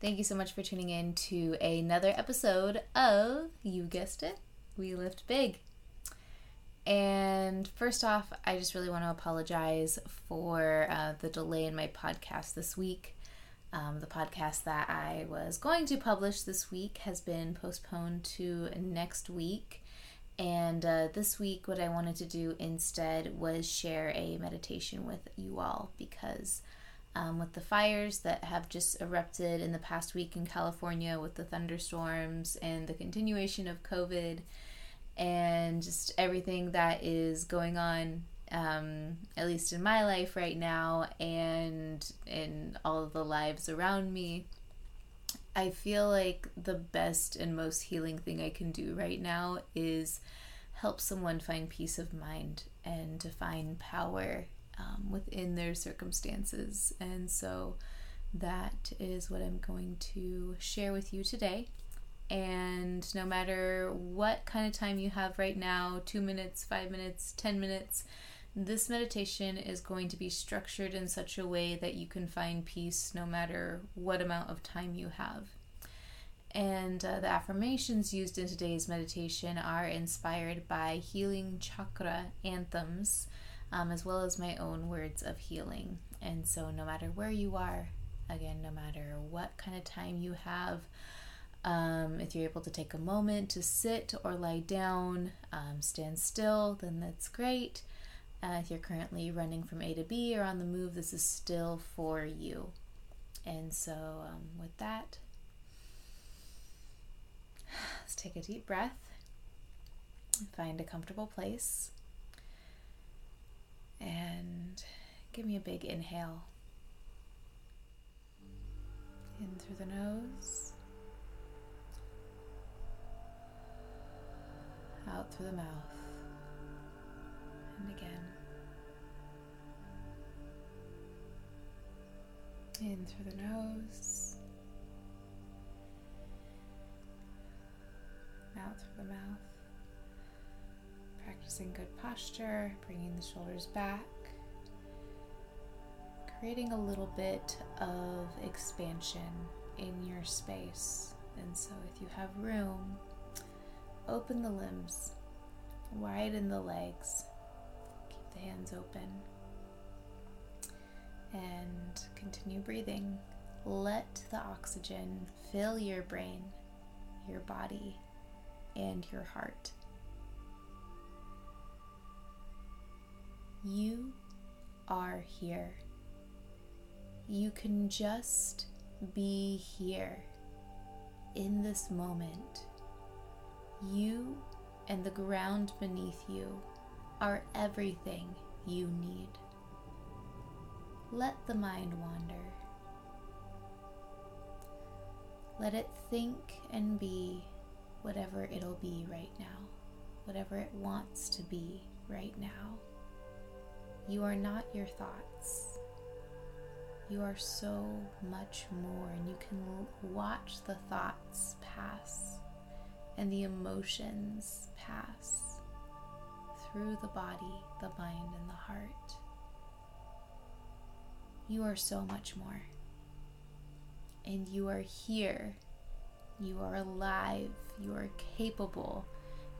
Thank you so much for tuning in to another episode of, you guessed it, We Lift Big. And first off, I just really want to apologize for uh, the delay in my podcast this week. Um, the podcast that I was going to publish this week has been postponed to next week. And uh, this week, what I wanted to do instead was share a meditation with you all because um, with the fires that have just erupted in the past week in California, with the thunderstorms and the continuation of COVID, and just everything that is going on, um, at least in my life right now, and in all of the lives around me. I feel like the best and most healing thing I can do right now is help someone find peace of mind and to find power um, within their circumstances. And so that is what I'm going to share with you today. And no matter what kind of time you have right now two minutes, five minutes, 10 minutes this meditation is going to be structured in such a way that you can find peace no matter what amount of time you have. And uh, the affirmations used in today's meditation are inspired by healing chakra anthems um, as well as my own words of healing. And so, no matter where you are, again, no matter what kind of time you have, um, if you're able to take a moment to sit or lie down, um, stand still, then that's great. Uh, if you're currently running from A to B or on the move, this is still for you. And so, um, with that, let's take a deep breath. Find a comfortable place. And give me a big inhale. In through the nose, out through the mouth, and again. In through the nose, out through the mouth practicing good posture, bringing the shoulders back, creating a little bit of expansion in your space. And so, if you have room, open the limbs, widen the legs, keep the hands open, and continue breathing. Let the oxygen fill your brain, your body, and your heart. You are here. You can just be here in this moment. You and the ground beneath you are everything you need. Let the mind wander. Let it think and be whatever it'll be right now, whatever it wants to be right now. You are not your thoughts. You are so much more, and you can watch the thoughts pass and the emotions pass through the body, the mind, and the heart. You are so much more. And you are here. You are alive. You are capable.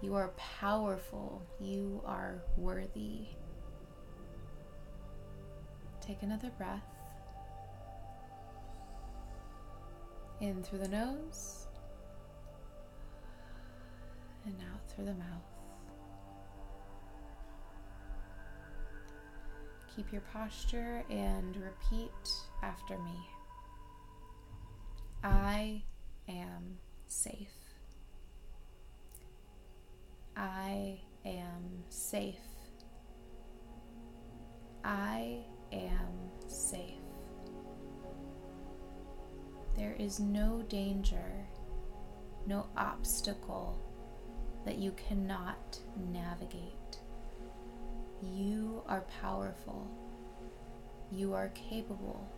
You are powerful. You are worthy. Take another breath. In through the nose and out through the mouth. Keep your posture and repeat after me. I am safe. I am safe. Is no danger, no obstacle that you cannot navigate. You are powerful. You are capable.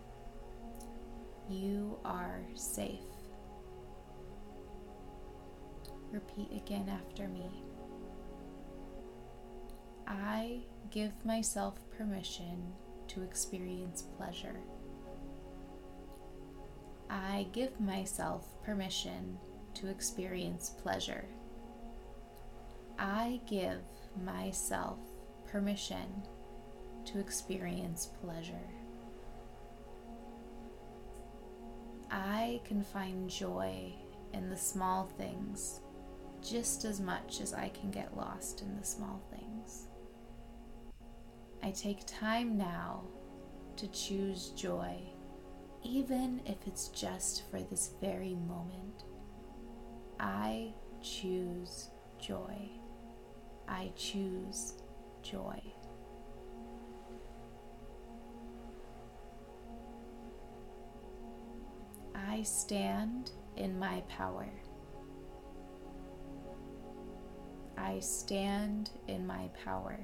You are safe. Repeat again after me. I give myself permission to experience pleasure. I give myself permission to experience pleasure. I give myself permission to experience pleasure. I can find joy in the small things just as much as I can get lost in the small things. I take time now to choose joy, even if it's just for this very moment. I choose joy. I choose joy. I stand in my power. I stand in my power.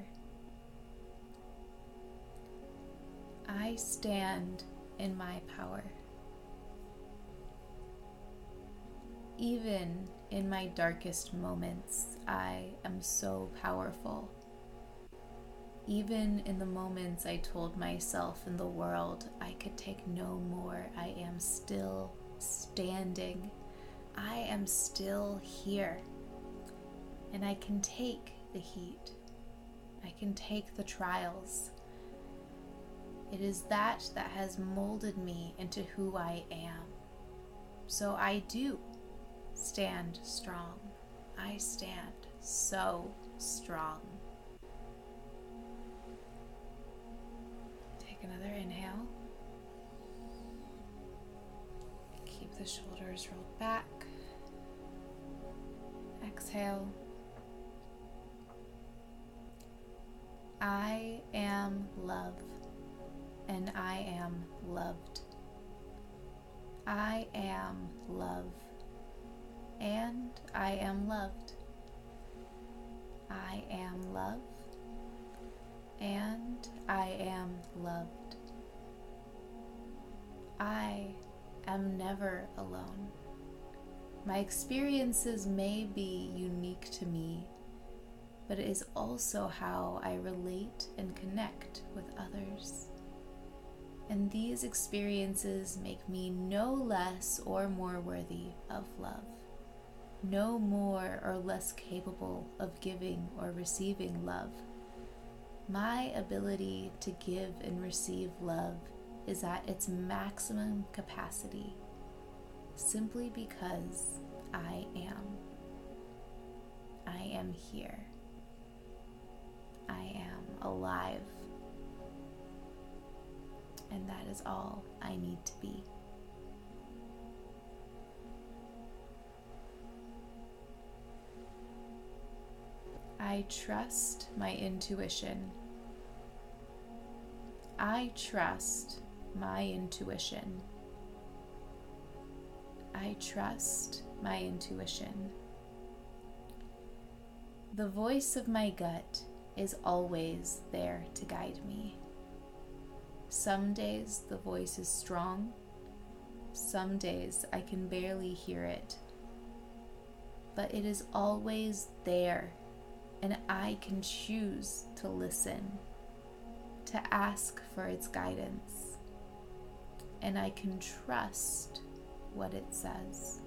I stand in my power. Even in my darkest moments, I am so powerful. Even in the moments I told myself in the world I could take no more, I am still standing. I am still here. And I can take the heat. I can take the trials. It is that that has molded me into who I am. So I do stand strong. I stand so strong. Take another inhale. Keep the shoulders rolled back. Exhale. I am love and I am loved. I am love and I am loved. I am love and I am loved. I am never alone. My experiences may be unique to me, but it is also how I relate and connect with others. And these experiences make me no less or more worthy of love, no more or less capable of giving or receiving love. My ability to give and receive love is at its maximum capacity simply because I am. I am here. I am alive. And that is all I need to be. I trust my intuition. I trust my intuition. I trust my intuition. The voice of my gut is always there to guide me. Some days the voice is strong, some days I can barely hear it, but it is always there, and I can choose to listen, to ask for its guidance, and I can trust what it says.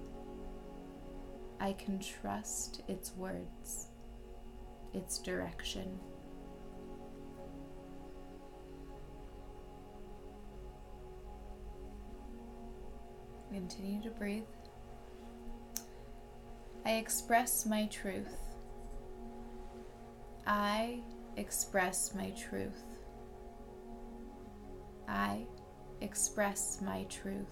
I can trust its words, its direction. Continue to breathe. I express my truth. I express my truth. I express my truth.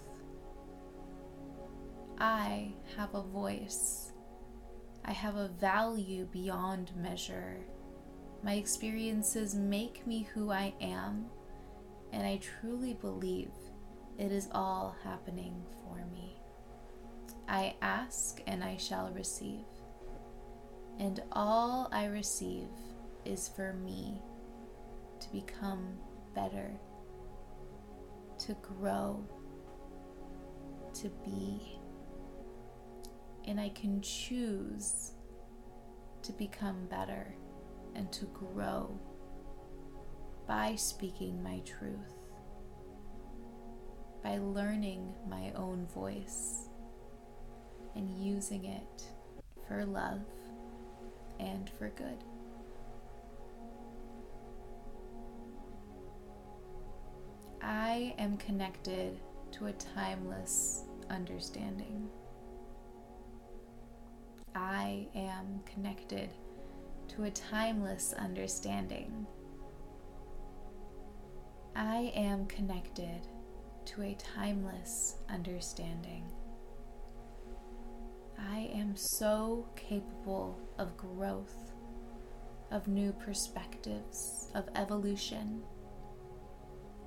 I have a voice. I have a value beyond measure. My experiences make me who I am, and I truly believe it is all happening for me. I ask and I shall receive, and all I receive is for me to become better, to grow, to be and I can choose to become better and to grow by speaking my truth. By learning my own voice and using it for love and for good. I am connected to a timeless understanding. I am connected to a timeless understanding. I am connected to a timeless understanding. I am so capable of growth, of new perspectives, of evolution.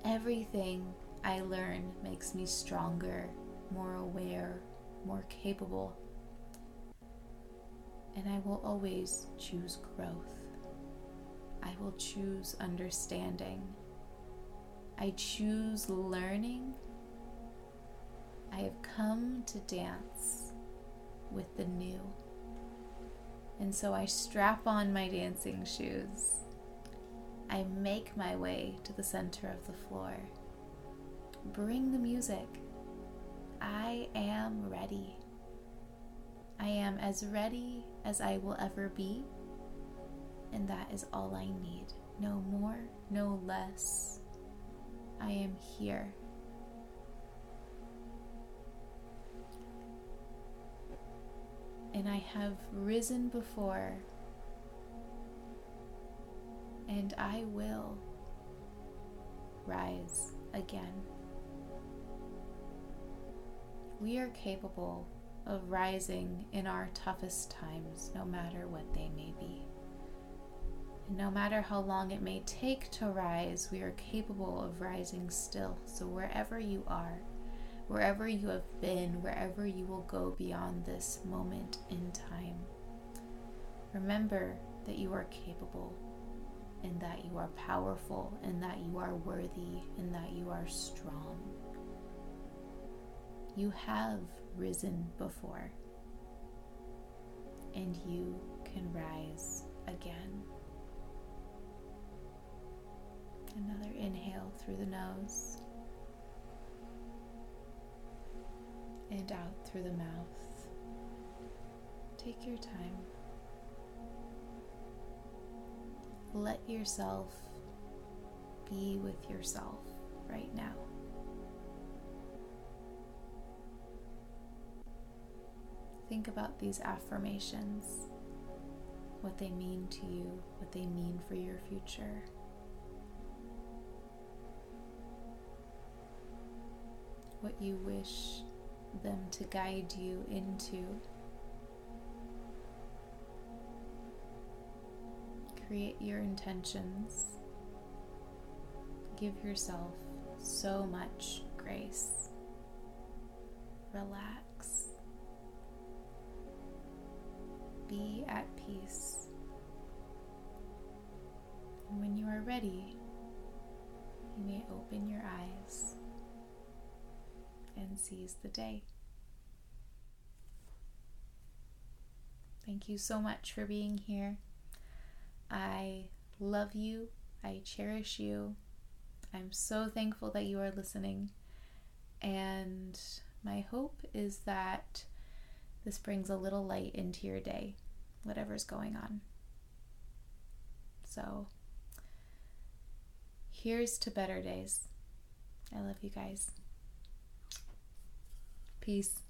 Everything I learn makes me stronger, more aware, more capable. And I will always choose growth. I will choose understanding. I choose learning. I have come to dance with the new. And so I strap on my dancing shoes. I make my way to the center of the floor. Bring the music. I am ready. I am as ready as I will ever be, and that is all I need. No more, no less. I am here. And I have risen before, and I will rise again. We are capable of rising in our toughest times, no matter what they may be. No matter how long it may take to rise, we are capable of rising still. So, wherever you are, wherever you have been, wherever you will go beyond this moment in time, remember that you are capable and that you are powerful and that you are worthy and that you are strong. You have risen before, and you can rise again. Another inhale through the nose and out through the mouth. Take your time. Let yourself be with yourself right now. Think about these affirmations, what they mean to you, what they mean for your future. What you wish them to guide you into. Create your intentions. Give yourself so much grace. Relax. be at peace. And when you are ready, you may open your eyes and seize the day. Thank you so much for being here. I love you. I cherish you. I'm so thankful that you are listening. And my hope is that this brings a little light into your day, whatever's going on. So, here's to better days. I love you guys. Peace.